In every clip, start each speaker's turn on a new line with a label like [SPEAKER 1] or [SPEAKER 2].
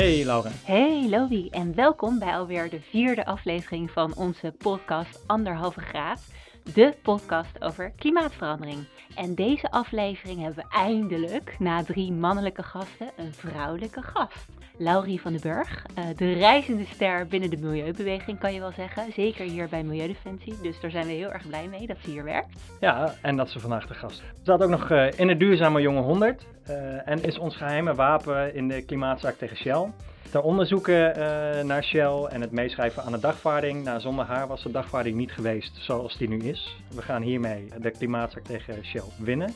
[SPEAKER 1] Hey Laura.
[SPEAKER 2] Hey Lobi en welkom bij alweer de vierde aflevering van onze podcast Anderhalve Graad. De podcast over klimaatverandering. En deze aflevering hebben we eindelijk, na drie mannelijke gasten, een vrouwelijke gast. Laurie van den Burg, eh, de reizende ster binnen de milieubeweging kan je wel zeggen. Zeker hier bij Milieudefensie. Dus daar zijn we heel erg blij mee dat ze hier werkt.
[SPEAKER 1] Ja, en dat ze vandaag de gast. is. staat ook nog eh, in de duurzame jonge 100. eh, en is ons geheime wapen in de klimaatzaak tegen Shell. Ter onderzoeken naar Shell en het meeschrijven aan de dagvaarding. Nou, zonder haar was de dagvaarding niet geweest zoals die nu is. We gaan hiermee de klimaatzaak tegen Shell winnen.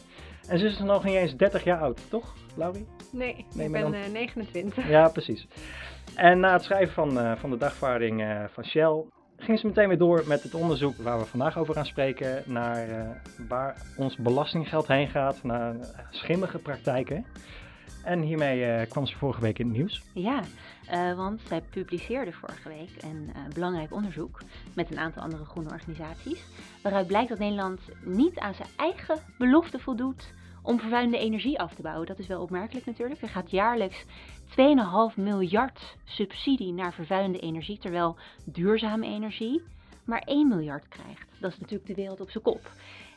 [SPEAKER 1] En ze is nog niet eens 30 jaar oud, toch, Laurie?
[SPEAKER 3] Nee,
[SPEAKER 1] Nee,
[SPEAKER 3] ik ben
[SPEAKER 1] dan-
[SPEAKER 3] eh, 29.
[SPEAKER 1] Ja, precies. En na het schrijven van, eh, van de dagvaarding eh, van Shell ging ze meteen weer door met het onderzoek waar we vandaag over gaan spreken. Naar eh, waar ons belastinggeld heen gaat, naar eh, schimmige praktijken. En hiermee eh, kwam ze vorige week in het nieuws.
[SPEAKER 2] Ja, eh, want zij publiceerde vorige week een eh, belangrijk onderzoek met een aantal andere groene organisaties. Waaruit blijkt dat Nederland niet aan zijn eigen belofte voldoet om vervuilende energie af te bouwen. Dat is wel opmerkelijk natuurlijk. Er gaat jaarlijks 2,5 miljard subsidie naar vervuilende energie, terwijl duurzame energie maar 1 miljard krijgt. Dat is natuurlijk de wereld op zijn kop.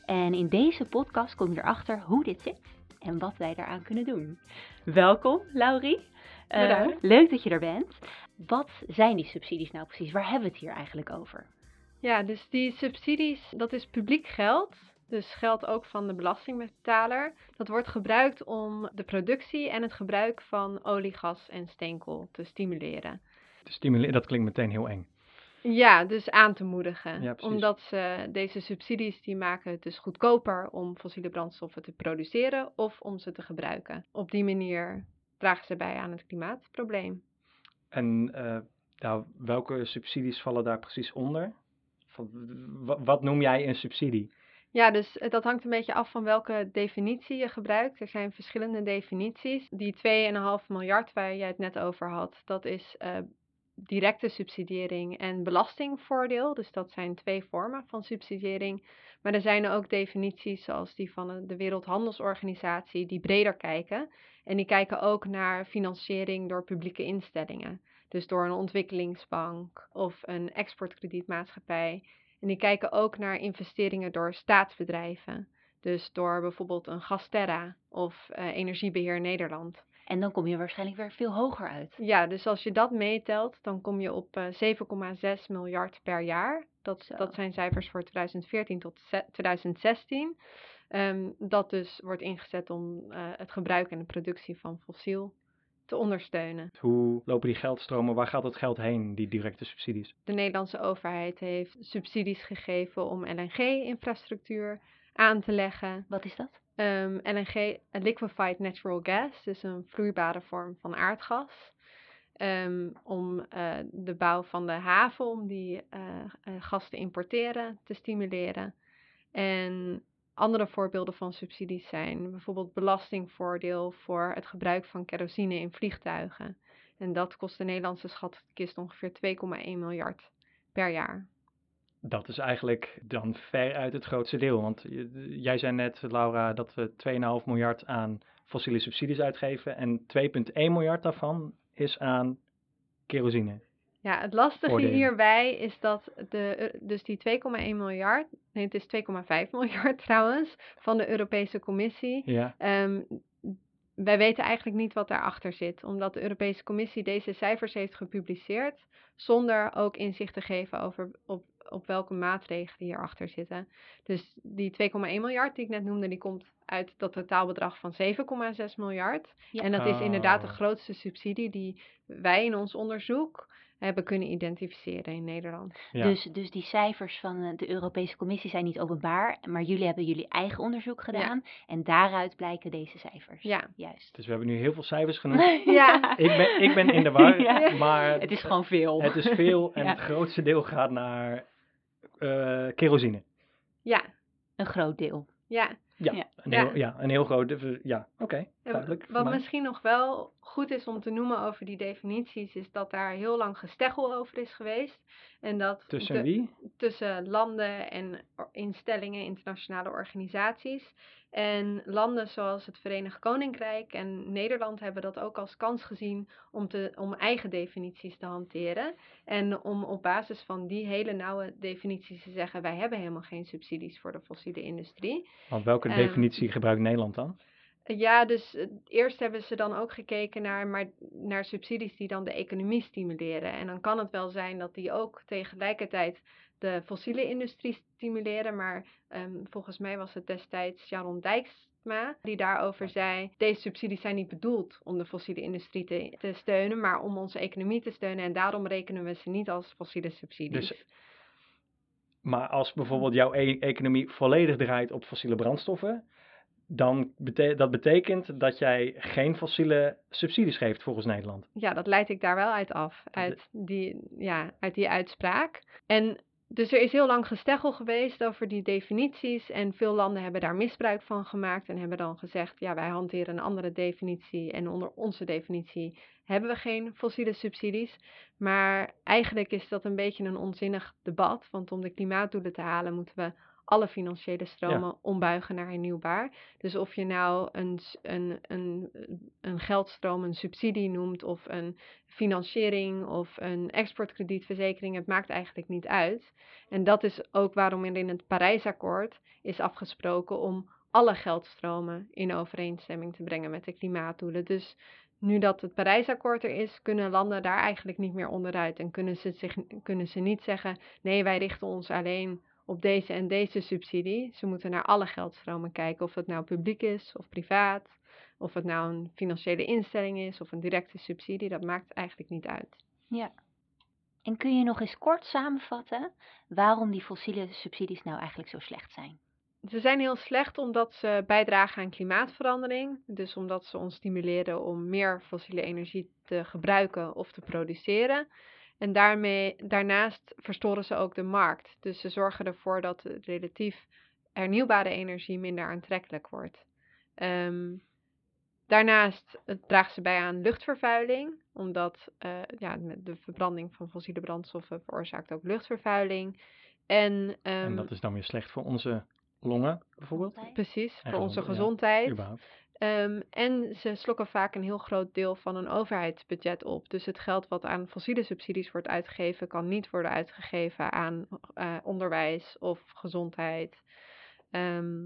[SPEAKER 2] En in deze podcast kom je erachter hoe dit zit en wat wij daaraan kunnen doen. Welkom, Laurie. Eh, leuk dat je er bent. Wat zijn die subsidies nou precies? Waar hebben we het hier eigenlijk over?
[SPEAKER 3] Ja, dus die subsidies, dat is publiek geld. Dus geld ook van de belastingbetaler. Dat wordt gebruikt om de productie en het gebruik van olie, gas en steenkool te stimuleren.
[SPEAKER 1] Te stimuleren, dat klinkt meteen heel eng.
[SPEAKER 3] Ja, dus aan te moedigen.
[SPEAKER 1] Ja.
[SPEAKER 3] Omdat ze deze subsidies die maken het dus goedkoper om fossiele brandstoffen te produceren of om ze te gebruiken. Op die manier dragen ze bij aan het klimaatprobleem.
[SPEAKER 1] En eh, nou, welke subsidies vallen daar precies onder? Wat noem jij een subsidie?
[SPEAKER 3] Ja, dus eh, dat hangt een beetje af van welke definitie je gebruikt. Er zijn verschillende definities. Die 2,5 miljard waar jij het net over had, dat is eh, directe subsidiëring en belastingvoordeel. Dus dat zijn twee vormen van subsidiëring. Maar er zijn ook definities zoals die van eh, de Wereldhandelsorganisatie die breder kijken. En die kijken ook naar financiering door publieke instellingen. Dus door een ontwikkelingsbank of een exportkredietmaatschappij. En die kijken ook naar investeringen door staatsbedrijven. Dus door bijvoorbeeld een Gasterra of eh, Energiebeheer Nederland.
[SPEAKER 2] En dan kom je waarschijnlijk weer veel hoger uit.
[SPEAKER 3] Ja, dus als je dat meetelt, dan kom je op eh, 7,6 miljard per jaar. Dat,
[SPEAKER 2] Zo.
[SPEAKER 3] dat zijn cijfers voor 2014 tot ze- 2016. Ehm, dat dus wordt ingezet om eh, het gebruik en de productie van fossiel te ondersteunen.
[SPEAKER 1] Hoe lopen die geldstromen? Waar gaat het geld heen, die directe subsidies?
[SPEAKER 3] De Nederlandse overheid heeft subsidies gegeven om LNG-infrastructuur aan te leggen.
[SPEAKER 2] Wat is dat?
[SPEAKER 3] Ehm, LNG, eh, liquefied natural gas, dus een vloeibare vorm van aardgas. Ehm, om eh, de bouw van de haven, om die eh, gas te importeren, te stimuleren. En andere voorbeelden van subsidies zijn bijvoorbeeld belastingvoordeel voor het gebruik van kerosine in vliegtuigen. En dat kost de Nederlandse schatkist ongeveer 2,1 miljard per jaar.
[SPEAKER 1] Dat is eigenlijk dan ver uit het grootste deel. Want jij zei net, Laura, dat we 2,5 miljard aan fossiele subsidies uitgeven. En 2,1 miljard daarvan is aan kerosine.
[SPEAKER 3] Ja, het lastige
[SPEAKER 1] voordelen.
[SPEAKER 3] hierbij is dat de, dus die 2,1 miljard, nee het is 2,5 miljard trouwens, van de Europese Commissie.
[SPEAKER 1] Ja,
[SPEAKER 3] Ehm, wij weten eigenlijk niet wat daarachter zit, omdat de Europese Commissie deze cijfers heeft gepubliceerd, zonder ook inzicht te geven over op, op welke maatregelen hierachter zitten. Dus die 2,1 miljard die ik net noemde, die komt uit dat totaalbedrag van 7,6 miljard.
[SPEAKER 2] Ja.
[SPEAKER 3] En dat is inderdaad de
[SPEAKER 1] Oh.
[SPEAKER 3] grootste subsidie die wij in ons onderzoek hebben kunnen identificeren in Nederland.
[SPEAKER 1] ja.
[SPEAKER 2] Dus, dus die cijfers van eh, de Europese Commissie zijn niet openbaar, maar jullie hebben jullie eigen onderzoek gedaan en daaruit blijken deze cijfers.
[SPEAKER 3] Ja.
[SPEAKER 2] Juist.
[SPEAKER 1] dus we hebben nu heel veel cijfers genoemd.
[SPEAKER 3] Ja.
[SPEAKER 1] ik, ben, ik ben in de war,
[SPEAKER 2] Ja.
[SPEAKER 1] maar
[SPEAKER 2] Het is gewoon veel.
[SPEAKER 1] het is veel en
[SPEAKER 2] Ja.
[SPEAKER 1] het grootste deel gaat naar kerosine.
[SPEAKER 3] Ja,
[SPEAKER 2] Een groot deel.
[SPEAKER 3] ja.
[SPEAKER 1] Ja,
[SPEAKER 2] Ja.
[SPEAKER 1] Een
[SPEAKER 3] Ja.
[SPEAKER 1] Heel, ja, een heel groot, ja, oké, duidelijk.
[SPEAKER 3] Wat
[SPEAKER 1] mij.
[SPEAKER 3] misschien nog wel goed is om te noemen over die definities, is dat daar heel lang gesteggel over is geweest. En dat
[SPEAKER 1] Tussen
[SPEAKER 3] de-
[SPEAKER 1] wie?
[SPEAKER 3] tussen landen en instellingen, internationale organisaties. En landen zoals het Verenigd Koninkrijk en Nederland hebben dat ook als kans gezien om, te, om eigen definities te hanteren. En om op basis van die hele nauwe definities te zeggen: wij hebben helemaal geen subsidies voor de fossiele industrie.
[SPEAKER 1] Want welke
[SPEAKER 3] Ehm,
[SPEAKER 1] definitie gebruikt Nederland dan?
[SPEAKER 3] Ja, dus eh, eerst hebben ze dan ook gekeken naar, maar, naar subsidies die dan de economie stimuleren. En dan kan het wel zijn dat die ook tegelijkertijd de fossiele industrie stimuleren. Maar ehm, volgens mij was het destijds Sharon Dijksma die daarover zei: deze subsidies zijn niet bedoeld om de fossiele industrie te, te steunen, maar om onze economie te steunen. En daarom rekenen we ze niet als fossiele subsidies.
[SPEAKER 1] Dus Maar als bijvoorbeeld jouw e- economie volledig draait op fossiele brandstoffen, dan bete dat betekent dat jij geen fossiele subsidies geeft volgens Nederland.
[SPEAKER 3] Ja, dat leid ik daar wel uit af, uit die, ja, uit die uitspraak. En dus er is heel lang gesteggel geweest over die definities en veel landen hebben daar misbruik van gemaakt en hebben dan gezegd, ja, wij hanteren een andere definitie en onder onze definitie hebben we geen fossiele subsidies. Maar eigenlijk is dat een beetje een onzinnig debat, want om de klimaatdoelen te halen moeten we alle financiële stromen ombuigen naar hernieuwbaar. Dus of je nou een, een, een, een geldstroom een subsidie noemt of een financiering of een exportkredietverzekering, het maakt eigenlijk niet uit. En dat is ook waarom er in het Parijsakkoord is afgesproken om alle geldstromen in overeenstemming te brengen met de klimaatdoelen. Dus nu dat het Parijsakkoord er is, kunnen landen daar eigenlijk niet meer onderuit. En kunnen ze, zich, kunnen ze niet zeggen, nee, wij richten ons alleen op deze en deze subsidie. Ze moeten naar alle geldstromen kijken, of het nou publiek is of privaat. Of het nou een financiële instelling is of een directe subsidie, dat maakt eigenlijk niet uit.
[SPEAKER 2] Ja. En kun je nog eens kort samenvatten waarom die fossiele subsidies nou eigenlijk zo slecht zijn?
[SPEAKER 3] Ze zijn heel slecht omdat ze bijdragen aan klimaatverandering. Dus omdat ze ons stimuleren om meer fossiele energie te gebruiken of te produceren. En daarmee, daarnaast verstoren ze ook de markt. Dus ze zorgen ervoor dat relatief hernieuwbare energie minder aantrekkelijk wordt. Ehm, daarnaast dragen ze bij aan luchtvervuiling, omdat eh, ja, de verbranding van fossiele brandstoffen veroorzaakt ook luchtvervuiling. En,
[SPEAKER 1] en
[SPEAKER 3] ehm,
[SPEAKER 1] dat is dan weer slecht voor onze longen, bijvoorbeeld.
[SPEAKER 2] Gezondheid?
[SPEAKER 3] Precies,
[SPEAKER 1] En
[SPEAKER 3] voor onze
[SPEAKER 1] gezond- ja,
[SPEAKER 3] Ehm, en ze slokken vaak een heel groot deel van een overheidsbudget op. Dus het geld wat aan fossiele subsidies wordt uitgegeven, kan niet worden uitgegeven aan eh, onderwijs of gezondheid. Ehm,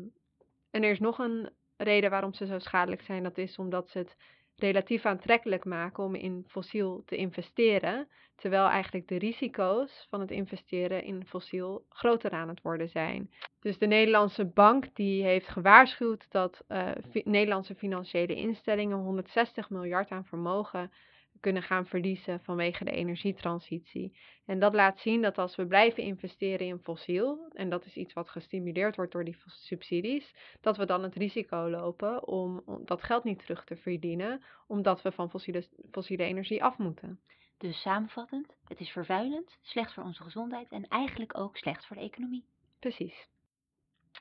[SPEAKER 3] en er is nog een reden waarom ze zo schadelijk zijn. Dat is omdat ze het relatief aantrekkelijk maken om in fossiel te investeren. Terwijl eigenlijk de risico's van het investeren in fossiel groter aan het worden zijn. Dus de Nederlandse bank die heeft gewaarschuwd dat eh, Nederlandse financiële instellingen 160 miljard aan vermogen kunnen gaan verliezen vanwege de energietransitie. En dat laat zien dat als we blijven investeren in fossiel, en dat is iets wat gestimuleerd wordt door die subsidies, dat we dan het risico lopen om, om dat geld niet terug te verdienen, omdat we van fossiele, fossiele energie af moeten.
[SPEAKER 2] Dus samenvattend, het is vervuilend, slecht voor onze gezondheid en eigenlijk ook slecht voor de economie.
[SPEAKER 3] Precies.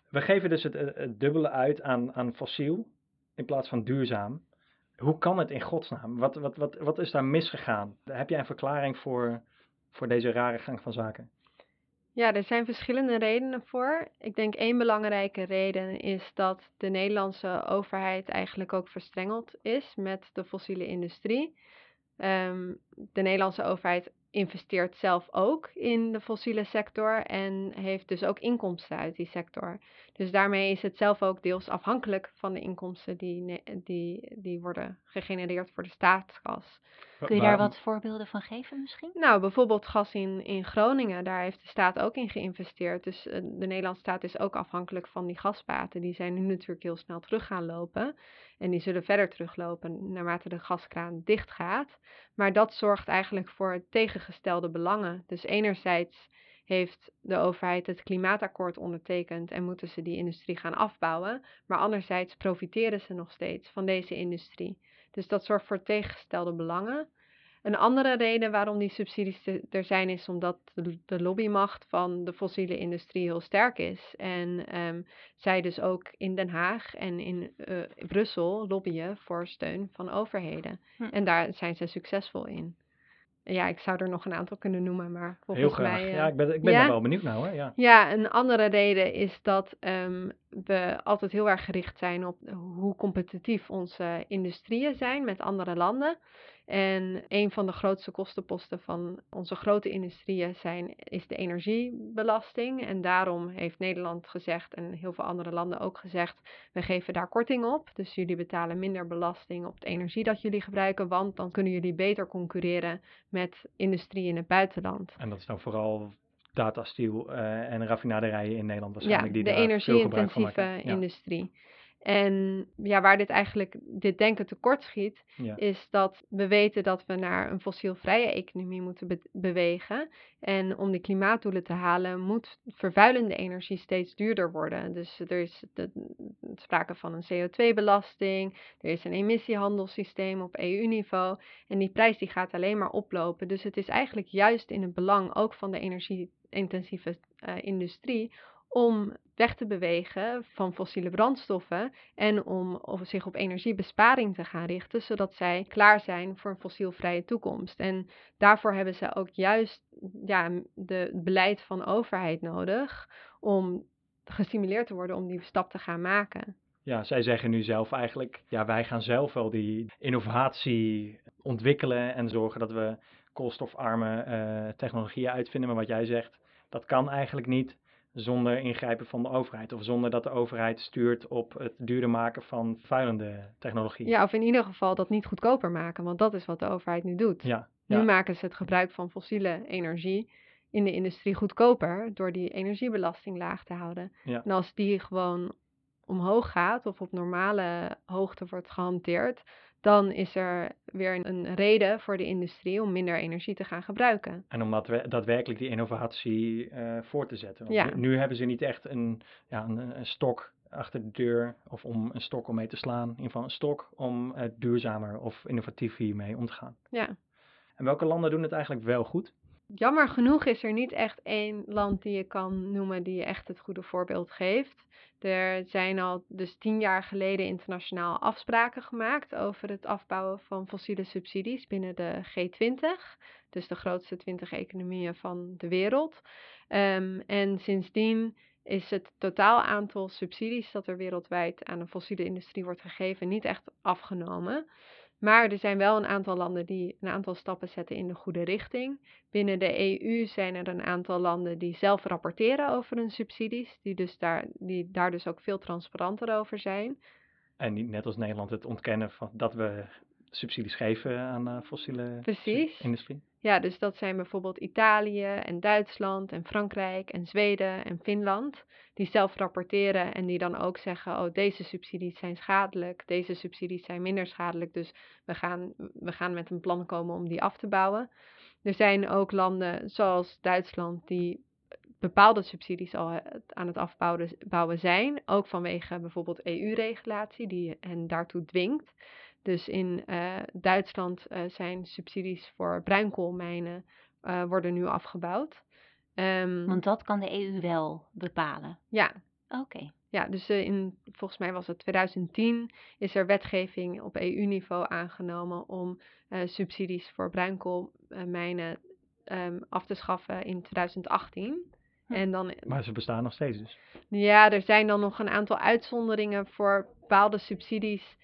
[SPEAKER 1] We geven dus het, het, het dubbele uit aan, aan fossiel in plaats van duurzaam. Hoe kan het in godsnaam? Wat, wat, wat, wat is daar misgegaan? Heb jij een verklaring voor, voor deze rare gang van zaken?
[SPEAKER 3] Ja, er zijn verschillende redenen voor. Ik denk één belangrijke reden is dat de Nederlandse overheid eigenlijk ook verstrengeld is met de fossiele industrie. Ehm, de Nederlandse overheid investeert zelf ook in de fossiele sector en heeft dus ook inkomsten uit die sector. Dus daarmee is het zelf ook deels afhankelijk van de inkomsten die, die, die worden gegenereerd voor de staatskas.
[SPEAKER 2] Kun je daar wat voorbeelden van geven misschien?
[SPEAKER 3] Nou, bijvoorbeeld gas in, in Groningen, daar heeft de staat ook in geïnvesteerd. Dus eh, de Nederlandse staat is ook afhankelijk van die gasbaten. Die zijn nu natuurlijk heel snel terug gaan lopen. En die zullen verder teruglopen naarmate de gaskraan dicht gaat. Maar dat zorgt eigenlijk voor tegengestelde belangen. Dus enerzijds heeft de overheid het klimaatakkoord ondertekend en moeten ze die industrie gaan afbouwen. Maar anderzijds profiteren ze nog steeds van deze industrie. Dus dat zorgt voor tegengestelde belangen. Een andere reden waarom die subsidies er zijn is omdat de lobbymacht van de fossiele industrie heel sterk is. En ehm, zij dus ook in Den Haag en in uh, Brussel lobbyen voor steun van overheden. Hm. En daar zijn ze succesvol in. Ja, ik zou er nog een aantal kunnen noemen, maar volgens
[SPEAKER 1] Heel graag.
[SPEAKER 3] mij...
[SPEAKER 1] ja, ik ben, ik ben er wel benieuwd naar hoor. Ja.
[SPEAKER 3] ja, een andere reden is dat um, we altijd heel erg gericht zijn op hoe competitief onze industrieën zijn met andere landen. En een van de grootste kostenposten van onze grote industrieën zijn, is de energiebelasting. En daarom heeft Nederland gezegd en heel veel andere landen ook gezegd, we geven daar korting op. Dus jullie betalen minder belasting op de energie dat jullie gebruiken, want dan kunnen jullie beter concurreren met industrie in het buitenland.
[SPEAKER 1] En dat is dan vooral datasteel uh, en raffinaderijen in Nederland waarschijnlijk
[SPEAKER 3] ja,
[SPEAKER 1] die
[SPEAKER 3] de energie-intensieve industrie. En ja, waar dit eigenlijk, dit denken tekort schiet, is dat we weten dat we naar een fossielvrije economie moeten bewegen. En om die klimaatdoelen te halen, moet vervuilende energie steeds duurder worden. Dus er is de, sprake van een CO2-belasting, er is een emissiehandelssysteem op EU-niveau. En die prijs die gaat alleen maar oplopen. Dus het is eigenlijk juist in het belang ook van de energie-intensieve uh, industrie om weg te bewegen van fossiele brandstoffen en om zich op energiebesparing te gaan richten, zodat zij klaar zijn voor een fossielvrije toekomst. En daarvoor hebben ze ook juist ja, de beleid van overheid nodig om gestimuleerd te worden om die stap te gaan maken.
[SPEAKER 1] Ja, zij zeggen nu zelf eigenlijk, ja, wij gaan zelf wel die innovatie ontwikkelen en zorgen dat we koolstofarme uh, technologieën uitvinden. Maar wat jij zegt, dat kan eigenlijk niet zonder ingrijpen van de overheid. Of zonder dat de overheid stuurt op het duurder maken van vuilende technologie.
[SPEAKER 3] Ja, of in ieder geval dat niet goedkoper maken, want dat is wat de overheid nu doet. Ja, Nu maken ze het gebruik van fossiele energie in de industrie goedkoper door die energiebelasting laag te houden. Ja. En als die gewoon omhoog gaat of op normale hoogte wordt gehanteerd, dan is er weer een reden voor de industrie om minder energie te gaan gebruiken.
[SPEAKER 1] En om daadwerkelijk die innovatie uh, voor te zetten. Want ja. nu, hebben ze niet echt een, ja, een, een, stok achter de deur of om een stok om mee te slaan. In ieder geval een stok om uh, duurzamer of innovatief hiermee om te gaan. Ja. En welke landen doen het eigenlijk wel goed?
[SPEAKER 3] Jammer genoeg is er niet echt één land die je kan noemen die echt het goede voorbeeld geeft. Er zijn al dus tien jaar geleden internationaal afspraken gemaakt over het afbouwen van fossiele subsidies binnen de G20, dus de grootste 20 economieën van de wereld. Um, en sindsdien is het totaal aantal subsidies dat er wereldwijd aan de fossiele industrie wordt gegeven niet echt afgenomen. Maar er zijn wel een aantal landen die een aantal stappen zetten in de goede richting. Binnen de EU zijn er een aantal landen die zelf rapporteren over hun subsidies, die, dus daar, die daar dus ook veel transparanter over zijn.
[SPEAKER 1] En niet net als Nederland het ontkennen van dat we subsidies geven aan de fossiele Precies. industrie.
[SPEAKER 3] Ja, dus dat zijn bijvoorbeeld Italië en Duitsland en Frankrijk en Zweden en Finland. Die zelf rapporteren en die dan ook zeggen, oh deze subsidies zijn schadelijk, deze subsidies zijn minder schadelijk. Dus we gaan, we gaan met een plan komen om die af te bouwen. Er zijn ook landen zoals Duitsland die bepaalde subsidies al aan het afbouwen zijn. Ook vanwege bijvoorbeeld EU-regulatie die hen daartoe dwingt. Dus in uh, Duitsland uh, zijn subsidies voor bruinkoolmijnen uh, worden nu afgebouwd.
[SPEAKER 2] Um, Want dat kan de EU wel bepalen?
[SPEAKER 3] Ja.
[SPEAKER 2] Oké.
[SPEAKER 3] Ja, dus in, volgens mij was het 2010 is er wetgeving op EU-niveau aangenomen om subsidies voor bruinkoolmijnen um, af te schaffen in 2018.
[SPEAKER 1] Hm. En dan, maar ze bestaan nog steeds dus?
[SPEAKER 3] Ja, er zijn dan nog een aantal uitzonderingen voor bepaalde subsidies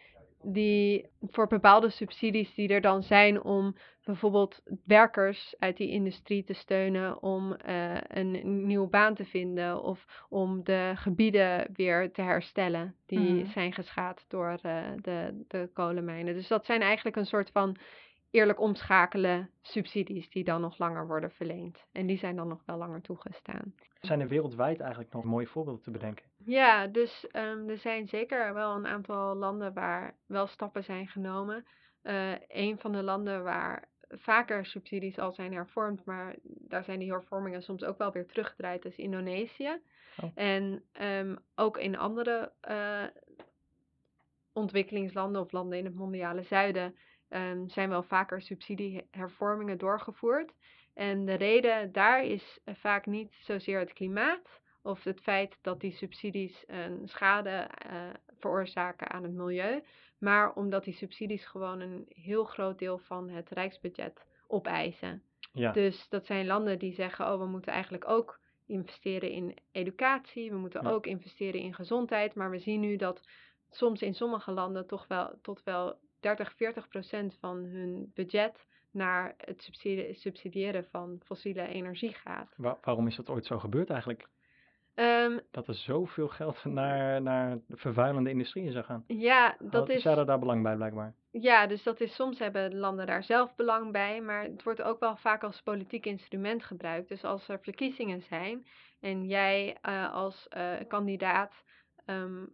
[SPEAKER 3] die voor bepaalde subsidies die er dan zijn om bijvoorbeeld werkers uit die industrie te steunen om uh, een nieuwe baan te vinden of om de gebieden weer te herstellen die mhm. zijn geschaad door uh, de, de kolenmijnen. Dus dat zijn eigenlijk een soort van eerlijk omschakelen subsidies die dan nog langer worden verleend. En die zijn dan nog wel langer toegestaan.
[SPEAKER 1] Zijn er wereldwijd eigenlijk nog mooie voorbeelden te bedenken?
[SPEAKER 3] Ja, dus um, er zijn zeker wel een aantal landen waar wel stappen zijn genomen. Uh, een van de landen waar vaker subsidies al zijn hervormd, maar daar zijn die hervormingen soms ook wel weer teruggedraaid, is Indonesië. Oh. En um, ook in andere uh, ontwikkelingslanden of landen in het mondiale zuiden ehm, zijn wel vaker subsidiehervormingen doorgevoerd. En de reden daar is eh, vaak niet zozeer het klimaat of het feit dat die subsidies een schade eh, veroorzaken aan het milieu, maar omdat die subsidies gewoon een heel groot deel van het rijksbudget opeisen.
[SPEAKER 1] Ja.
[SPEAKER 3] Dus dat zijn landen die zeggen, oh we moeten eigenlijk ook investeren in educatie, we moeten
[SPEAKER 1] Ja.
[SPEAKER 3] ook investeren in gezondheid, maar we zien nu dat soms in sommige landen toch wel tot wel 30, 40 procent van hun budget naar het subsidiëren van fossiele energie gaat.
[SPEAKER 1] Wa- waarom is dat ooit zo gebeurd eigenlijk?
[SPEAKER 3] Ehm,
[SPEAKER 1] Dat er zoveel geld naar, naar de vervuilende industrieën zou gaan.
[SPEAKER 3] ja, dat is.
[SPEAKER 1] Ze hadden daar belang bij blijkbaar.
[SPEAKER 3] Ja, dus dat is soms hebben landen daar zelf belang bij, maar het wordt ook wel vaak als politiek instrument gebruikt. Dus als er verkiezingen zijn en jij eh, als eh, kandidaat ehm,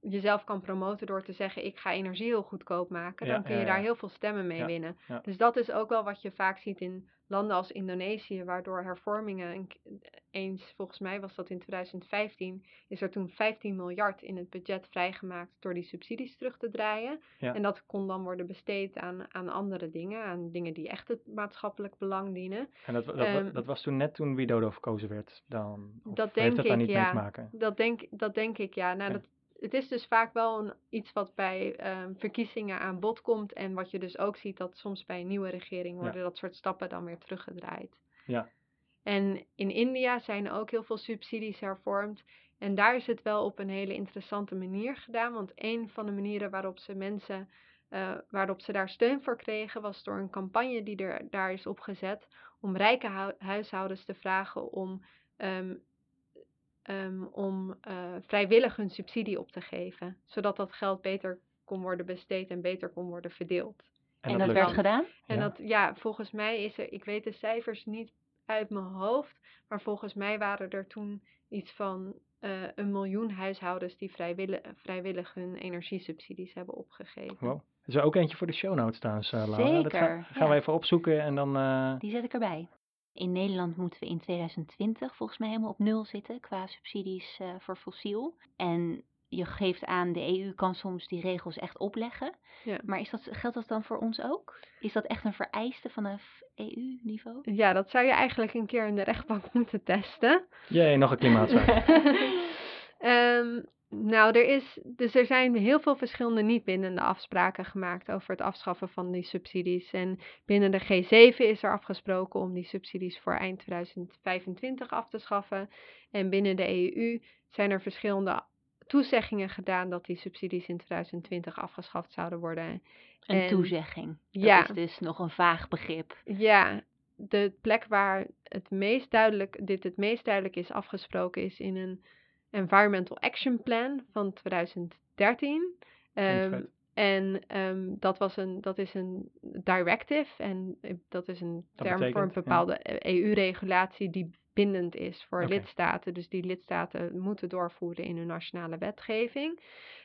[SPEAKER 3] jezelf kan promoten door te zeggen ik ga energie heel goedkoop maken,
[SPEAKER 1] Ja,
[SPEAKER 3] dan kun je
[SPEAKER 1] ja,
[SPEAKER 3] daar
[SPEAKER 1] ja.
[SPEAKER 3] heel veel stemmen mee winnen. Dus dat is ook wel wat je vaak ziet in landen als Indonesië, waardoor hervormingen, eens volgens mij was dat in 2015, is er toen 15 miljard in het budget vrijgemaakt door die subsidies terug te draaien.
[SPEAKER 1] Ja.
[SPEAKER 3] En dat kon dan worden besteed aan, aan andere dingen, aan dingen die echt het maatschappelijk belang dienen.
[SPEAKER 1] En dat, dat,
[SPEAKER 3] Ehm,
[SPEAKER 1] dat was toen net toen Widodo verkozen werd. Dan,
[SPEAKER 3] Dat
[SPEAKER 1] heeft
[SPEAKER 3] denk
[SPEAKER 1] het daar
[SPEAKER 3] ik,
[SPEAKER 1] niet mee
[SPEAKER 3] ja.
[SPEAKER 1] te maken?
[SPEAKER 3] Dat denk, dat denk ik, ja. Nou, dat, het is dus vaak wel een, iets wat bij ehm, verkiezingen aan bod komt. En wat je dus ook ziet dat soms bij een nieuwe regering
[SPEAKER 1] Ja.
[SPEAKER 3] worden dat soort stappen dan weer teruggedraaid.
[SPEAKER 1] Ja.
[SPEAKER 3] En in India zijn ook heel veel subsidies hervormd. En daar is het wel op een hele interessante manier gedaan. Want een van de manieren waarop ze mensen, eh, waarop ze daar steun voor kregen, was door een campagne die er daar is opgezet. Om rijke hu- huishoudens te vragen om, ehm, ehm, om eh, vrijwillig hun subsidie op te geven. Zodat dat geld beter kon worden besteed en beter kon worden verdeeld.
[SPEAKER 2] En, dat, werd gedaan?
[SPEAKER 3] En
[SPEAKER 1] Ja.
[SPEAKER 3] dat, ja, volgens mij is er, ik weet de cijfers niet uit mijn hoofd, maar volgens mij waren er toen iets van eh, een miljoen huishoudens die vrijwillig, vrijwillig hun energiesubsidies hebben opgegeven.
[SPEAKER 1] Wow. Er is er ook eentje voor de show notes trouwens, eh, Laura. Dat ga-
[SPEAKER 2] Zeker,
[SPEAKER 1] gaan we
[SPEAKER 2] ja.
[SPEAKER 1] even opzoeken en dan... eh,
[SPEAKER 2] Die zet ik erbij. In Nederland moeten we in 2020 volgens mij helemaal op nul zitten qua subsidies eh, voor fossiel. En je geeft aan, de EU kan soms die regels echt opleggen.
[SPEAKER 3] Ja.
[SPEAKER 2] Maar is dat, geldt dat dan voor ons ook? Is dat echt een vereiste vanaf EU-niveau?
[SPEAKER 3] Ja, dat zou je eigenlijk een keer in de rechtbank moeten testen.
[SPEAKER 1] Jee, nog een klimaatzaak.
[SPEAKER 3] Ehm, nou, er, is, dus er zijn heel veel verschillende niet bindende afspraken gemaakt over het afschaffen van die subsidies. En binnen de G7 is er afgesproken om die subsidies voor eind 2025 af te schaffen. En binnen de EU zijn er verschillende toezeggingen gedaan dat die subsidies in 2020 afgeschaft zouden worden.
[SPEAKER 2] Een
[SPEAKER 3] En-
[SPEAKER 2] toezegging. Dat
[SPEAKER 3] Ja.
[SPEAKER 2] is dus nog een vaag begrip.
[SPEAKER 3] Ja, de plek waar het meest duidelijk, dit het meest duidelijk is afgesproken is in een Environmental Action Plan van 2013.
[SPEAKER 1] Klinkt
[SPEAKER 3] Ehm, en ehm, dat, was een, dat is een directive en eh, dat is een
[SPEAKER 1] Dat
[SPEAKER 3] term voor een
[SPEAKER 1] ja.
[SPEAKER 3] bepaalde EU-regulatie die bindend is voor lidstaten. Dus die lidstaten moeten doorvoeren in hun nationale wetgeving.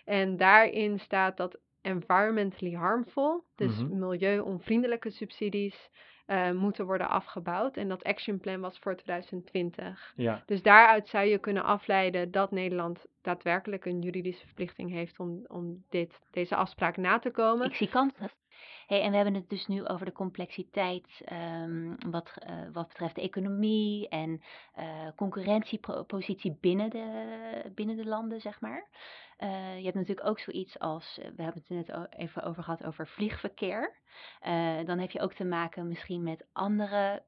[SPEAKER 3] En daarin staat dat environmentally harmful, dus
[SPEAKER 1] Mhm.
[SPEAKER 3] milieu-onvriendelijke subsidies, eh, moeten worden afgebouwd. En dat action plan was voor 2020.
[SPEAKER 1] Ja,
[SPEAKER 3] Dus daaruit zou je kunnen afleiden dat Nederland daadwerkelijk een juridische verplichting heeft om, om dit, deze afspraak na te komen.
[SPEAKER 2] Ik zie kanten. Hey, en we hebben het dus nu over de complexiteit ehm, wat, eh, wat betreft de economie en eh, concurrentiepositie binnen de, binnen de landen, zeg maar. Eh, je hebt natuurlijk ook zoiets als, we hebben het net even over gehad over vliegverkeer. Dan heb je ook te maken misschien met andere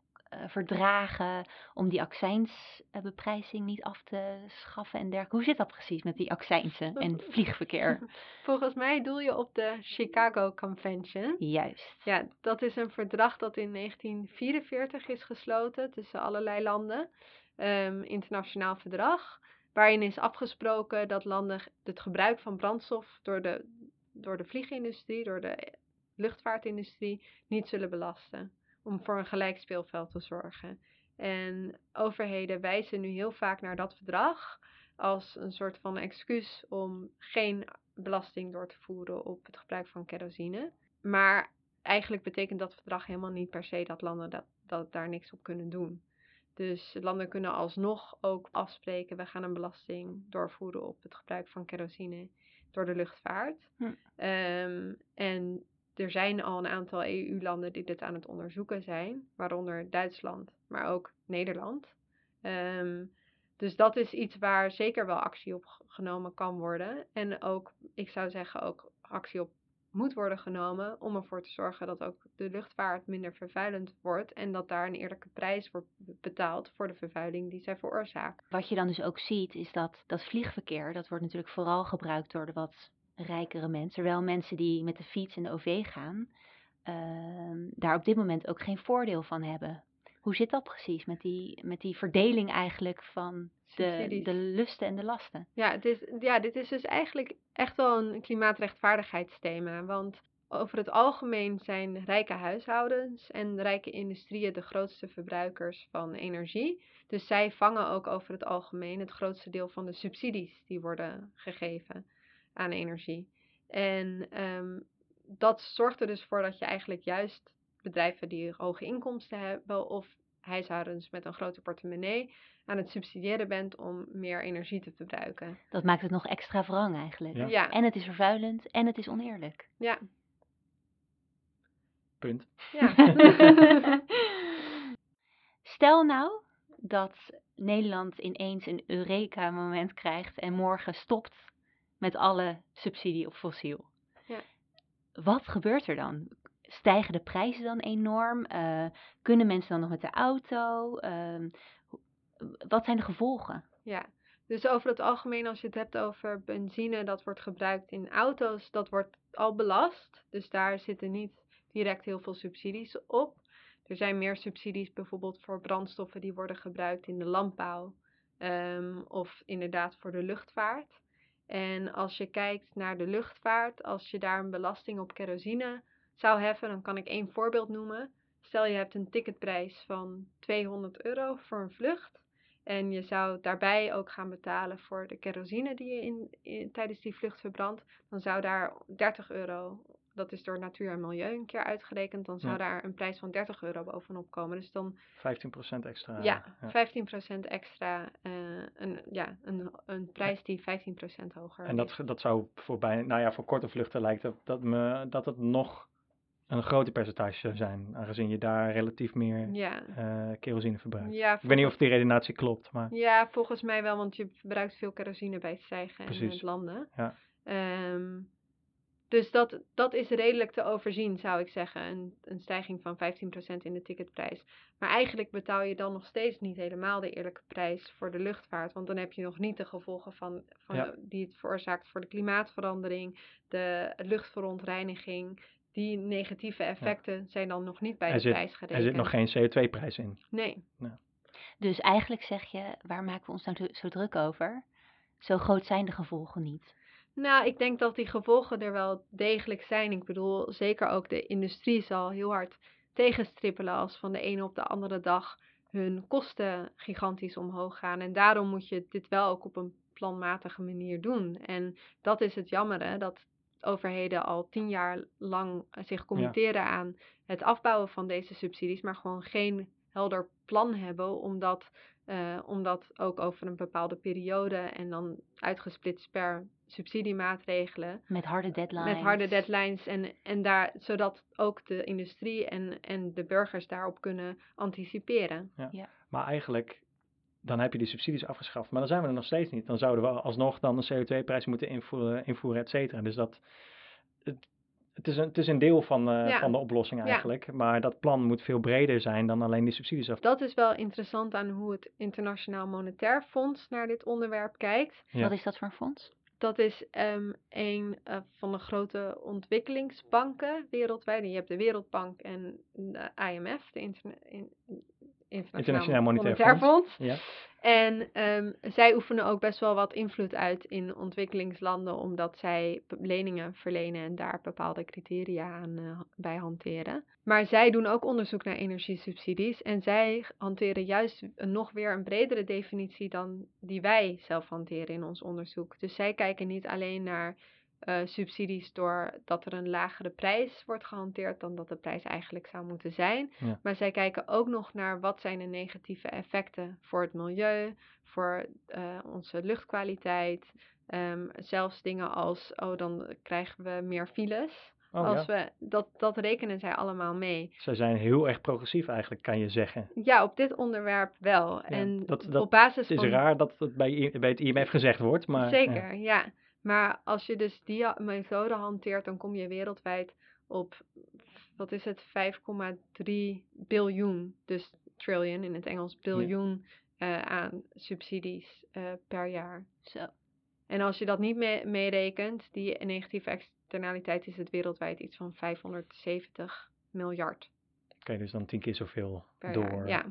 [SPEAKER 2] verdragen om die accijnsbeprijzing niet af te schaffen en dergelijke. Hoe zit dat precies met die accijnsen en vliegverkeer?
[SPEAKER 3] Volgens mij doel je op de Chicago Convention.
[SPEAKER 2] Juist.
[SPEAKER 3] Ja, dat is een verdrag dat in 1944 is gesloten tussen allerlei landen. Ehm, internationaal verdrag. Waarin is afgesproken dat landen het gebruik van brandstof door de, door de vliegindustrie, door de luchtvaartindustrie, niet zullen belasten. Om voor een gelijk speelveld te zorgen. En overheden wijzen nu heel vaak naar dat verdrag als een soort van excuus om geen belasting door te voeren op het gebruik van kerosine. Maar eigenlijk betekent dat verdrag helemaal niet per se dat landen dat, dat daar niks op kunnen doen. Dus landen kunnen alsnog ook afspreken, we gaan een belasting doorvoeren op het gebruik van kerosine door de luchtvaart.
[SPEAKER 2] Hm.
[SPEAKER 3] Ehm, en er zijn al een aantal EU-landen die dit aan het onderzoeken zijn, waaronder Duitsland, maar ook Nederland. Ehm, dus dat is iets waar zeker wel actie op genomen kan worden. En ook, ik zou zeggen, ook actie op moet worden genomen om ervoor te zorgen dat ook de luchtvaart minder vervuilend wordt en dat daar een eerlijke prijs wordt betaald voor de vervuiling die zij veroorzaken.
[SPEAKER 2] Wat je dan dus ook ziet is dat dat vliegverkeer, dat wordt natuurlijk vooral gebruikt door de wat rijkere mensen, terwijl mensen die met de fiets en de OV gaan, ehm, daar op dit moment ook geen voordeel van hebben. Hoe zit dat precies met die, met die verdeling eigenlijk van de, de lusten en de lasten?
[SPEAKER 3] Ja, het is, ja, dit is dus eigenlijk echt wel een klimaatrechtvaardigheidsthema. Want over het algemeen zijn rijke huishoudens en rijke industrieën de grootste verbruikers van energie. Dus zij vangen ook over het algemeen het grootste deel van de subsidies die worden gegeven aan energie. En ehm, dat zorgt er dus voor dat je eigenlijk juist bedrijven die hoge inkomsten hebben of huishoudens met een grote portemonnee aan het subsidiëren bent om meer energie te verbruiken.
[SPEAKER 2] Dat maakt het nog extra wrang eigenlijk.
[SPEAKER 3] Ja.
[SPEAKER 2] En het is vervuilend en het is oneerlijk.
[SPEAKER 3] Ja.
[SPEAKER 1] Punt.
[SPEAKER 3] Ja.
[SPEAKER 2] Stel nou dat Nederland ineens een Eureka-moment krijgt en morgen stopt met alle subsidie op fossiel.
[SPEAKER 3] Ja.
[SPEAKER 2] Wat gebeurt er dan? Stijgen de prijzen dan enorm? Uh, kunnen mensen dan nog met de auto? Uh, wat zijn de gevolgen?
[SPEAKER 3] Ja, dus over het algemeen als je het hebt over benzine dat wordt gebruikt in auto's, dat wordt al belast. Dus daar zitten niet direct heel veel subsidies op. Er zijn meer subsidies bijvoorbeeld voor brandstoffen die worden gebruikt in de landbouw um, of inderdaad voor de luchtvaart. En als je kijkt naar de luchtvaart, als je daar een belasting op kerosine zou heffen, dan kan ik één voorbeeld noemen. Stel je hebt een ticketprijs van 200 euro voor een vlucht. En je zou daarbij ook gaan betalen voor de kerosine die je in, tijdens die vlucht verbrandt. Dan zou daar 30 euro, dat is door Natuur en Milieu een keer uitgerekend, dan zou daar een prijs van 30 euro bovenop komen. Dus dan
[SPEAKER 1] 15% extra.
[SPEAKER 3] Ja, ja. 15% extra. Uh, een, ja, een, een prijs die 15% hoger
[SPEAKER 1] En dat, dat zou voor, bij, nou ja, voor korte vluchten lijkt het dat, me, dat het nog een groter percentage zou zijn, aangezien je daar relatief meer
[SPEAKER 3] ja.
[SPEAKER 1] uh, kerosine verbruikt.
[SPEAKER 3] Ja,
[SPEAKER 1] ik weet niet of die redenatie klopt, maar...
[SPEAKER 3] Ja, volgens mij wel, want je verbruikt veel kerosine bij het stijgen
[SPEAKER 1] Precies.
[SPEAKER 3] in het landen.
[SPEAKER 1] Ja.
[SPEAKER 3] Um, dus dat, dat is redelijk te overzien, zou ik zeggen, een, een stijging van 15% in de ticketprijs. Maar eigenlijk betaal je dan nog steeds niet helemaal de eerlijke prijs voor de luchtvaart, want dan heb je nog niet de gevolgen van, van
[SPEAKER 1] Ja.
[SPEAKER 3] die het veroorzaakt voor de klimaatverandering, de luchtverontreiniging, die negatieve effecten zijn dan nog niet bij
[SPEAKER 1] Er
[SPEAKER 3] de
[SPEAKER 1] zit-
[SPEAKER 3] prijs
[SPEAKER 1] Er
[SPEAKER 3] gerekend.
[SPEAKER 1] zit nog geen CO2-prijs in.
[SPEAKER 3] Nee,
[SPEAKER 2] Dus eigenlijk zeg je, waar maken we ons nou zo druk over? Zo groot zijn de gevolgen niet.
[SPEAKER 3] Nou, ik denk dat die gevolgen er wel degelijk zijn. Ik bedoel, zeker ook de industrie zal heel hard tegenstrippelen als van de ene op de andere dag hun kosten gigantisch omhoog gaan. En daarom moet je dit wel ook op een planmatige manier doen. En dat is het jammere, dat overheden al tien jaar lang zich committeren aan het afbouwen van deze subsidies, maar gewoon geen helder plan hebben om dat, eh, om dat ook over een bepaalde periode en dan uitgesplitst per subsidiemaatregelen
[SPEAKER 2] Met harde deadlines.
[SPEAKER 3] met harde deadlines en, en daar, zodat ook de industrie en, en de burgers daarop kunnen anticiperen.
[SPEAKER 1] Maar eigenlijk, dan heb je die subsidies afgeschaft. Maar dan zijn we er nog steeds niet. Dan zouden we alsnog dan een CO2-prijs moeten invoeren, invoeren et cetera. Dus dat, het, het, is een, het is een deel van, eh,
[SPEAKER 3] Ja.
[SPEAKER 1] van de oplossing
[SPEAKER 3] Ja.
[SPEAKER 1] eigenlijk. Maar dat plan moet veel breder zijn dan alleen die subsidies af.
[SPEAKER 3] Dat is wel interessant aan hoe het Internationaal Monetair Fonds naar dit onderwerp kijkt.
[SPEAKER 1] Ja.
[SPEAKER 2] Wat is dat voor een fonds?
[SPEAKER 3] Dat is ehm, een eh, van de grote ontwikkelingsbanken wereldwijd. Je hebt de Wereldbank en de IMF, de in-
[SPEAKER 1] Internationaal Monetair
[SPEAKER 3] Fonds.
[SPEAKER 1] Ja.
[SPEAKER 3] En ehm, zij oefenen ook best wel wat invloed uit in ontwikkelingslanden, omdat zij leningen verlenen en daar bepaalde criteria aan eh, bij hanteren. Maar zij doen ook onderzoek naar energiesubsidies en zij hanteren juist nog weer een bredere definitie dan die wij zelf hanteren in ons onderzoek. Dus zij kijken niet alleen naar eh, subsidies doordat er een lagere prijs wordt gehanteerd dan dat de prijs eigenlijk zou moeten zijn.
[SPEAKER 1] Ja.
[SPEAKER 3] Maar zij kijken ook nog naar wat zijn de negatieve effecten voor het milieu, voor eh, onze luchtkwaliteit. Ehm, zelfs dingen als, oh dan krijgen we meer files
[SPEAKER 1] Oh,
[SPEAKER 3] Als
[SPEAKER 1] ja.
[SPEAKER 3] we, dat, dat rekenen zij allemaal mee.
[SPEAKER 1] Zij zijn heel erg progressief eigenlijk, kan je zeggen.
[SPEAKER 3] Ja, op dit onderwerp wel. en
[SPEAKER 1] dat- dat-
[SPEAKER 3] op basis
[SPEAKER 1] Het is
[SPEAKER 3] van...
[SPEAKER 1] raar dat het bij, bij het IMF gezegd wordt, maar...
[SPEAKER 3] Zeker, ja. Maar als je dus die methode hanteert, dan kom je wereldwijd op, wat is het, 5,3 biljoen, dus trillion in het Engels, biljoen eh, aan subsidies eh, per jaar.
[SPEAKER 2] Zo.
[SPEAKER 3] En als je dat niet mee- meerekent, die negatieve externaliteit, is het wereldwijd iets van 570 miljard
[SPEAKER 1] Oké, dus dan tien keer zoveel
[SPEAKER 3] per
[SPEAKER 1] door
[SPEAKER 3] jaar. Ja.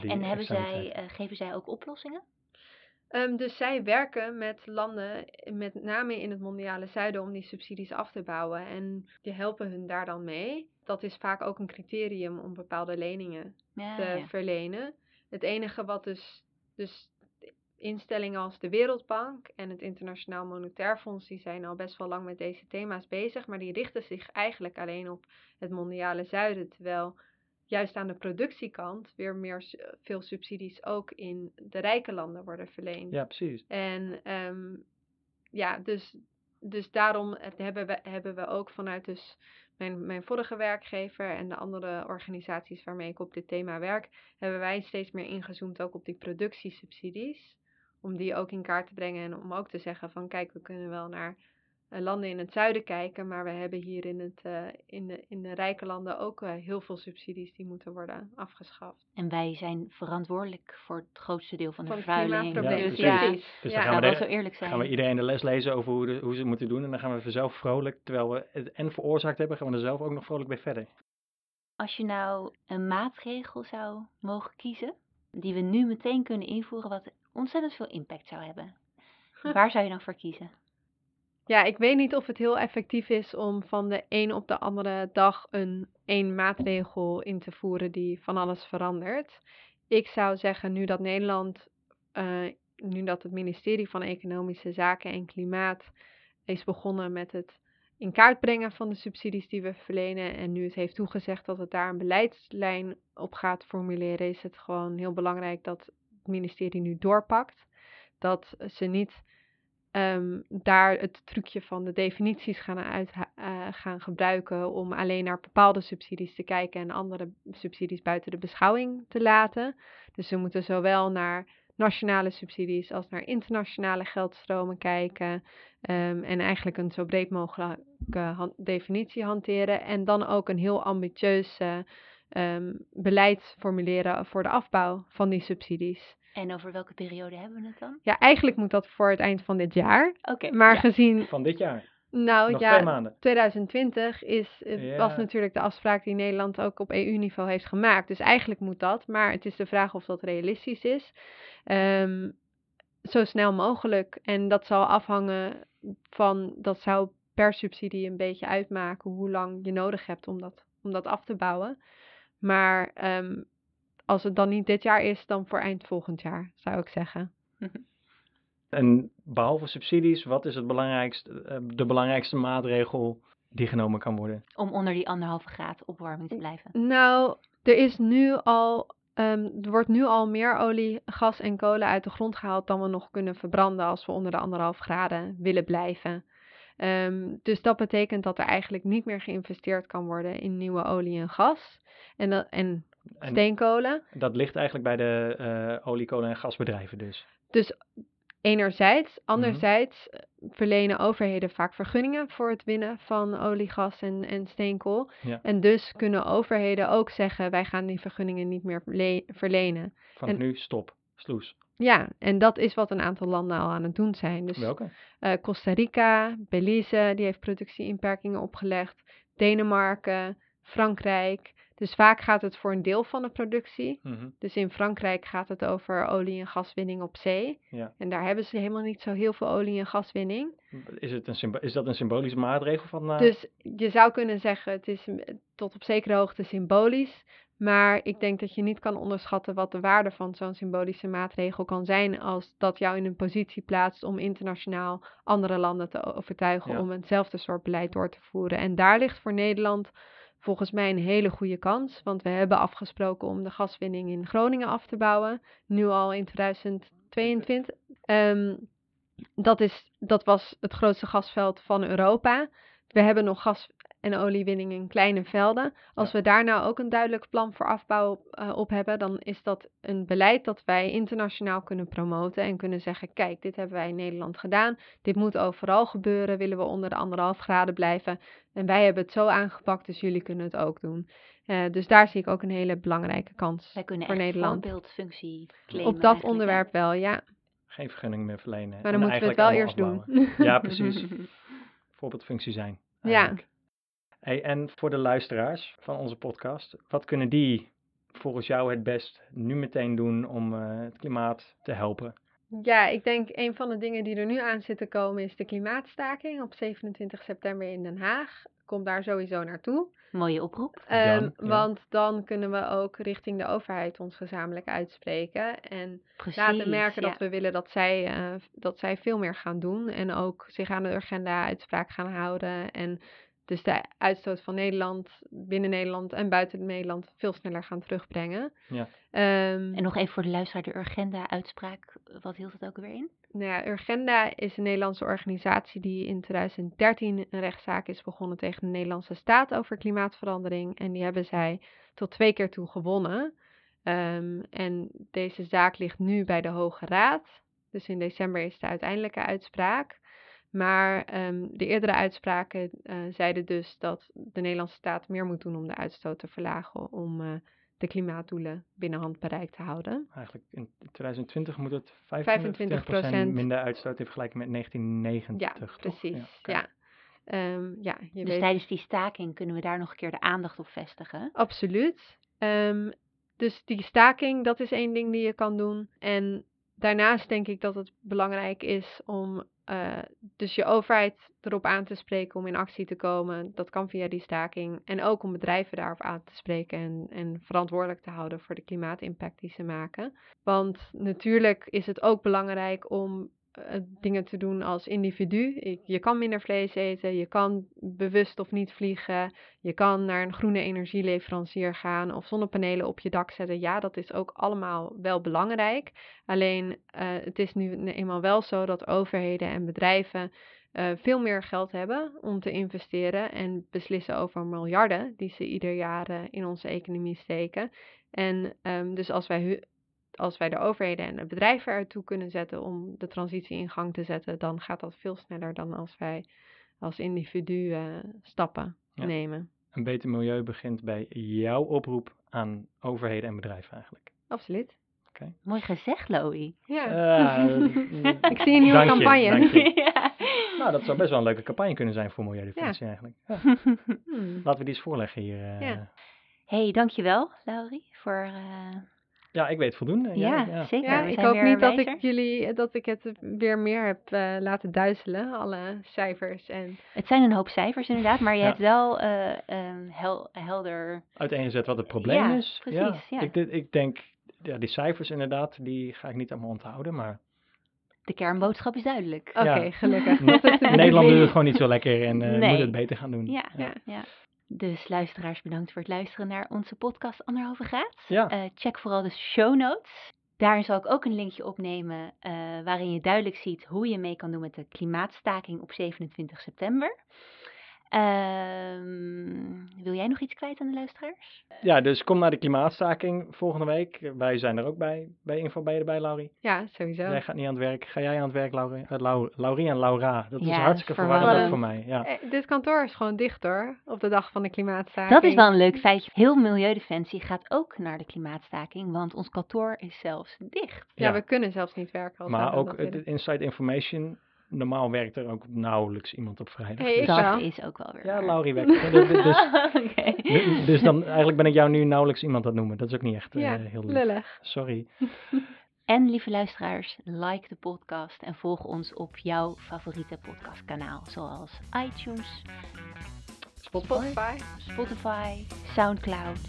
[SPEAKER 1] die
[SPEAKER 2] En hebben zij, eh, geven zij ook oplossingen?
[SPEAKER 3] Ehm, dus zij werken met landen, met name in het mondiale zuiden, om die subsidies af te bouwen. En die helpen hun daar dan mee. Dat is vaak ook een criterium om bepaalde leningen
[SPEAKER 2] Ja,
[SPEAKER 3] te
[SPEAKER 2] ja.
[SPEAKER 3] verlenen. Het enige wat dus, dus instellingen als de Wereldbank en het Internationaal Monetair Fonds, die zijn al best wel lang met deze thema's bezig, maar die richten zich eigenlijk alleen op het mondiale zuiden, terwijl juist aan de productiekant weer meer veel subsidies ook in de rijke landen worden verleend.
[SPEAKER 1] Ja, precies.
[SPEAKER 3] En ehm, ja, dus, dus daarom hebben we, hebben we ook vanuit dus mijn, mijn vorige werkgever en de andere organisaties waarmee ik op dit thema werk, hebben wij steeds meer ingezoomd ook op die productiesubsidies. Om die ook in kaart te brengen en om ook te zeggen van kijk, we kunnen wel naar landen in het zuiden kijken, maar we hebben hier in, het, eh, in, de, in de rijke landen ook eh, heel veel subsidies die moeten worden afgeschaft.
[SPEAKER 2] En wij zijn verantwoordelijk voor het grootste deel van de vervuiling.
[SPEAKER 3] klimaatprobleem.
[SPEAKER 2] Dus
[SPEAKER 1] Ja,
[SPEAKER 2] ja,
[SPEAKER 3] precies.
[SPEAKER 1] Dus
[SPEAKER 3] Ja.
[SPEAKER 1] dan
[SPEAKER 2] gaan
[SPEAKER 1] gaan
[SPEAKER 2] we
[SPEAKER 1] we,
[SPEAKER 2] wel zo eerlijk zijn.
[SPEAKER 1] gaan we iedereen de les lezen over hoe, de- hoe ze het moeten doen. En dan gaan we zelf vrolijk, terwijl we het en veroorzaakt hebben, gaan we er zelf ook nog vrolijk bij verder.
[SPEAKER 2] Als je nou een maatregel zou mogen kiezen, die we nu meteen kunnen invoeren, wat ontzettend veel impact zou hebben. Waar zou je dan voor kiezen?
[SPEAKER 3] Ja, ik weet niet of het heel effectief is om van de een op de andere dag een één maatregel in te voeren die van alles verandert. Ik zou zeggen, nu dat Nederland, eh, nu dat het ministerie van Economische Zaken en Klimaat is begonnen met het in kaart brengen van de subsidies die we verlenen en nu het heeft toegezegd dat het daar een beleidslijn op gaat formuleren, is het gewoon heel belangrijk dat het ministerie nu doorpakt. Dat ze niet ehm, daar het trucje van de definities gaan, uit, eh, gaan gebruiken om alleen naar bepaalde subsidies te kijken en andere subsidies buiten de beschouwing te laten. Dus we moeten zowel naar nationale subsidies als naar internationale geldstromen kijken ehm, en eigenlijk een zo breed mogelijke definitie hanteren en dan ook een heel ambitieus eh, ehm, beleid formuleren voor de afbouw van die subsidies.
[SPEAKER 2] En over welke periode hebben we het dan?
[SPEAKER 3] Ja, eigenlijk moet dat voor het eind van dit jaar.
[SPEAKER 2] Oké,
[SPEAKER 3] Maar
[SPEAKER 2] ja.
[SPEAKER 3] gezien,
[SPEAKER 1] Van dit jaar.
[SPEAKER 3] nou
[SPEAKER 1] nog
[SPEAKER 3] ja,
[SPEAKER 1] twee maanden.
[SPEAKER 3] 2020 is, was natuurlijk de afspraak die Nederland ook op EU-niveau heeft gemaakt. Dus eigenlijk moet dat, maar het is de vraag of dat realistisch is. Ehm, zo snel mogelijk. En dat zal afhangen van, dat zou per subsidie een beetje uitmaken hoe lang je nodig hebt om dat, om dat af te bouwen. Maar ehm, als het dan niet dit jaar is, dan voor eind volgend jaar, zou ik zeggen.
[SPEAKER 1] En behalve subsidies, wat is het belangrijkste, eh, de belangrijkste maatregel die genomen kan worden?
[SPEAKER 2] Om onder die anderhalve graad opwarming te blijven.
[SPEAKER 3] Nou, er is nu al, ehm, er wordt nu al meer olie, gas en kolen uit de grond gehaald dan we nog kunnen verbranden als we onder de anderhalf graden willen blijven. Ehm, dus dat betekent dat er eigenlijk niet meer geïnvesteerd kan worden in nieuwe olie en gas en, dat, En steenkolen.
[SPEAKER 1] dat ligt eigenlijk bij de eh olie, kolen en gasbedrijven dus.
[SPEAKER 3] Dus enerzijds, anderzijds eh, verlenen overheden vaak vergunningen voor het winnen van olie, gas en, en steenkool.
[SPEAKER 1] Ja.
[SPEAKER 3] En dus kunnen overheden ook zeggen, wij gaan die vergunningen niet meer le- verlenen.
[SPEAKER 1] Vanaf
[SPEAKER 3] En-
[SPEAKER 1] nu stop, sloes.
[SPEAKER 3] Ja, en dat is wat een aantal landen al aan het doen zijn. Dus
[SPEAKER 1] Welke?
[SPEAKER 3] eh, Costa Rica, Belize, die heeft productieinperkingen opgelegd. Denemarken, Frankrijk. Dus vaak gaat het voor een deel van de productie.
[SPEAKER 1] Mhm.
[SPEAKER 3] Dus in Frankrijk gaat het over olie- en gaswinning op zee.
[SPEAKER 1] Ja.
[SPEAKER 3] En daar hebben ze helemaal niet zo heel veel olie- en gaswinning.
[SPEAKER 1] Is, het een is dat een symbolische maatregel van... eh,
[SPEAKER 3] Dus je zou kunnen zeggen, het is tot op zekere hoogte symbolisch. Maar ik denk dat je niet kan onderschatten wat de waarde van zo'n symbolische maatregel kan zijn. Als dat jou in een positie plaatst om internationaal andere landen te overtuigen
[SPEAKER 1] Ja.
[SPEAKER 3] om hetzelfde soort beleid door te voeren. En daar ligt voor Nederland volgens mij een hele goede kans. Want we hebben afgesproken om de gaswinning in Groningen af te bouwen. Nu al in 2022. Ehm, dat, is, dat was het grootste gasveld van Europa. We hebben nog gas en oliewinning in kleine velden. Als we daar nou ook een duidelijk plan voor afbouw uh, op hebben, dan is dat een beleid dat wij internationaal kunnen promoten en kunnen zeggen: kijk, dit hebben wij in Nederland gedaan. Dit moet overal gebeuren. Willen we onder de anderhalf graden blijven? En wij hebben het zo aangepakt, dus jullie kunnen het ook doen. Uh, dus daar zie ik ook een hele belangrijke kans
[SPEAKER 2] wij kunnen
[SPEAKER 3] voor
[SPEAKER 2] echt
[SPEAKER 3] Nederland.
[SPEAKER 2] voorbeeldfunctie claimen.
[SPEAKER 3] Op dat onderwerp wel, ja.
[SPEAKER 1] Geen vergunning meer verlenen.
[SPEAKER 3] Maar dan moeten we het wel eerst doen.
[SPEAKER 1] Ja, precies. Voorbeeldfunctie zijn. Eigenlijk. Ja. Hey, en voor de luisteraars van onze podcast, wat kunnen die volgens jou het best nu meteen doen om uh, het klimaat te helpen?
[SPEAKER 3] Ja, ik denk een van de dingen die er nu aan zitten komen is de klimaatstaking op 27 september in Den Haag. Kom daar sowieso naartoe.
[SPEAKER 2] Mooie oproep.
[SPEAKER 3] Um, ja. Want dan kunnen we ook richting de overheid ons gezamenlijk uitspreken. En Precies, laten merken dat we willen dat zij, uh, dat zij veel meer gaan doen. En ook zich aan de agenda uitspraak gaan houden. En dus de uitstoot van Nederland, binnen Nederland en buiten Nederland veel sneller gaan terugbrengen.
[SPEAKER 2] Ja. Um, en nog even voor de luisteraar, de Urgenda-uitspraak, wat hield het ook weer in?
[SPEAKER 3] Nou ja, Urgenda is een Nederlandse organisatie die in 2013 een rechtszaak is begonnen tegen de Nederlandse staat over klimaatverandering. En die hebben zij tot twee keer toe gewonnen. Um, en deze zaak ligt nu bij de Hoge Raad. Dus in december is de uiteindelijke uitspraak. Maar um, de eerdere uitspraken uh, zeiden dus dat de Nederlandse staat meer moet doen om de uitstoot te verlagen, om uh, de klimaatdoelen binnen handbereik te houden.
[SPEAKER 1] Eigenlijk in 2020 moet het 25%, minder uitstoot in vergelijking met 1990.
[SPEAKER 3] Ja, precies. Ja. Um, ja,
[SPEAKER 2] je dus weet... tijdens die staking kunnen we daar nog een keer de aandacht op vestigen?
[SPEAKER 3] Absoluut. Um, dus die staking, dat is één ding die je kan doen. En daarnaast denk ik dat het belangrijk is om uh, dus je overheid erop aan te spreken om in actie te komen. Dat kan via die staking. En ook om bedrijven daarop aan te spreken en, en verantwoordelijk te houden voor de klimaatimpact die ze maken. Want natuurlijk is het ook belangrijk om eh, dingen te doen als individu. Je kan minder vlees eten, je kan bewust of niet vliegen, je kan naar een groene energieleverancier gaan of zonnepanelen op je dak zetten. Ja, dat is ook allemaal wel belangrijk. Alleen uh, het is nu eenmaal wel zo dat overheden en bedrijven uh, veel meer geld hebben om te investeren en beslissen over miljarden die ze ieder jaar in onze economie steken. En um, dus als wij als wij de overheden en de bedrijven ertoe kunnen zetten om de transitie in gang te zetten, dan gaat dat veel sneller dan als wij als individu uh, stappen nemen.
[SPEAKER 1] Een beter milieu begint bij jouw oproep aan overheden en bedrijven eigenlijk.
[SPEAKER 3] Absoluut.
[SPEAKER 2] Okay. Mooi gezegd, Loï.
[SPEAKER 3] Ja. Uh, ik zie een nieuwe campagne.
[SPEAKER 1] ja. Nou, dat zou best wel een leuke campagne kunnen zijn voor Milieudefensie ja. eigenlijk. Ja. Hmm. Laten we die eens voorleggen hier. Uh. Ja.
[SPEAKER 2] hey, dankjewel, Laurie, voor
[SPEAKER 1] ja, ik weet voldoende.
[SPEAKER 2] Ja, ja, zeker. Ja,
[SPEAKER 3] ik hoop niet dat ik jullie dat ik het weer meer heb uh, laten duizelen, alle cijfers. En...
[SPEAKER 2] Het zijn een hoop cijfers inderdaad, maar je hebt wel uh, um, hel, helder.
[SPEAKER 1] Uiteengezet wat het probleem is. Precies, ja, Ik, ik denk, ja, die cijfers inderdaad, die ga ik niet allemaal onthouden, maar.
[SPEAKER 2] De kernboodschap is duidelijk.
[SPEAKER 3] Oké, gelukkig.
[SPEAKER 1] Nederland doet het gewoon niet zo lekker en uh, nee. moet het beter gaan doen.
[SPEAKER 2] ja. ja. Dus luisteraars, bedankt voor het luisteren naar onze podcast Anderhalve Graad.
[SPEAKER 1] Ja.
[SPEAKER 2] Uh, check vooral de show notes. Daarin zal ik ook een linkje opnemen uh, waarin je duidelijk ziet hoe je mee kan doen met de klimaatstaking op 27 september. Um, wil jij nog iets kwijt aan de luisteraars?
[SPEAKER 1] Ja, dus kom naar de klimaatstaking volgende week. Wij zijn er ook bij. Bij Info ben je erbij, Laurie?
[SPEAKER 3] Ja, sowieso.
[SPEAKER 1] Jij gaat niet aan het werk. Ga jij aan het werk, Laurie? Uh, Laurie en Laura. Dat is hartstikke verwarrend voor mij. Ja.
[SPEAKER 3] Eh, dit kantoor is gewoon dicht hoor, op de dag van de klimaatstaking.
[SPEAKER 2] Dat is wel een leuk feitje. Heel Milieudefensie gaat ook naar de klimaatstaking, want ons kantoor is zelfs dicht.
[SPEAKER 3] Ja, we kunnen zelfs niet werken. Als
[SPEAKER 1] maar ook de Inside Information normaal werkt er ook nauwelijks iemand op vrijdag.
[SPEAKER 2] Hey, dus, dat is ook wel weer
[SPEAKER 1] Ja, Laurie werkt. dus, dus, dus, dan eigenlijk ben ik jou nu nauwelijks iemand aan het noemen. Dat is ook niet echt ja, uh, heel
[SPEAKER 3] lullig.
[SPEAKER 1] Sorry.
[SPEAKER 2] En lieve luisteraars, like de podcast en volg ons op jouw favoriete podcastkanaal, zoals iTunes,
[SPEAKER 3] Spotify,
[SPEAKER 2] Spotify, Soundcloud.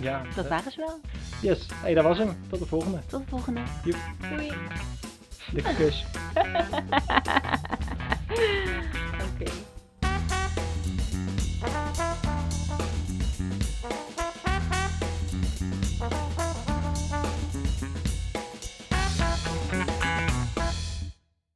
[SPEAKER 2] Ja, dat uh, waren ze wel.
[SPEAKER 1] Yes, hey, dat was hem. Tot de volgende.
[SPEAKER 2] Tot de volgende.
[SPEAKER 3] Doei.
[SPEAKER 1] The Crush. ok.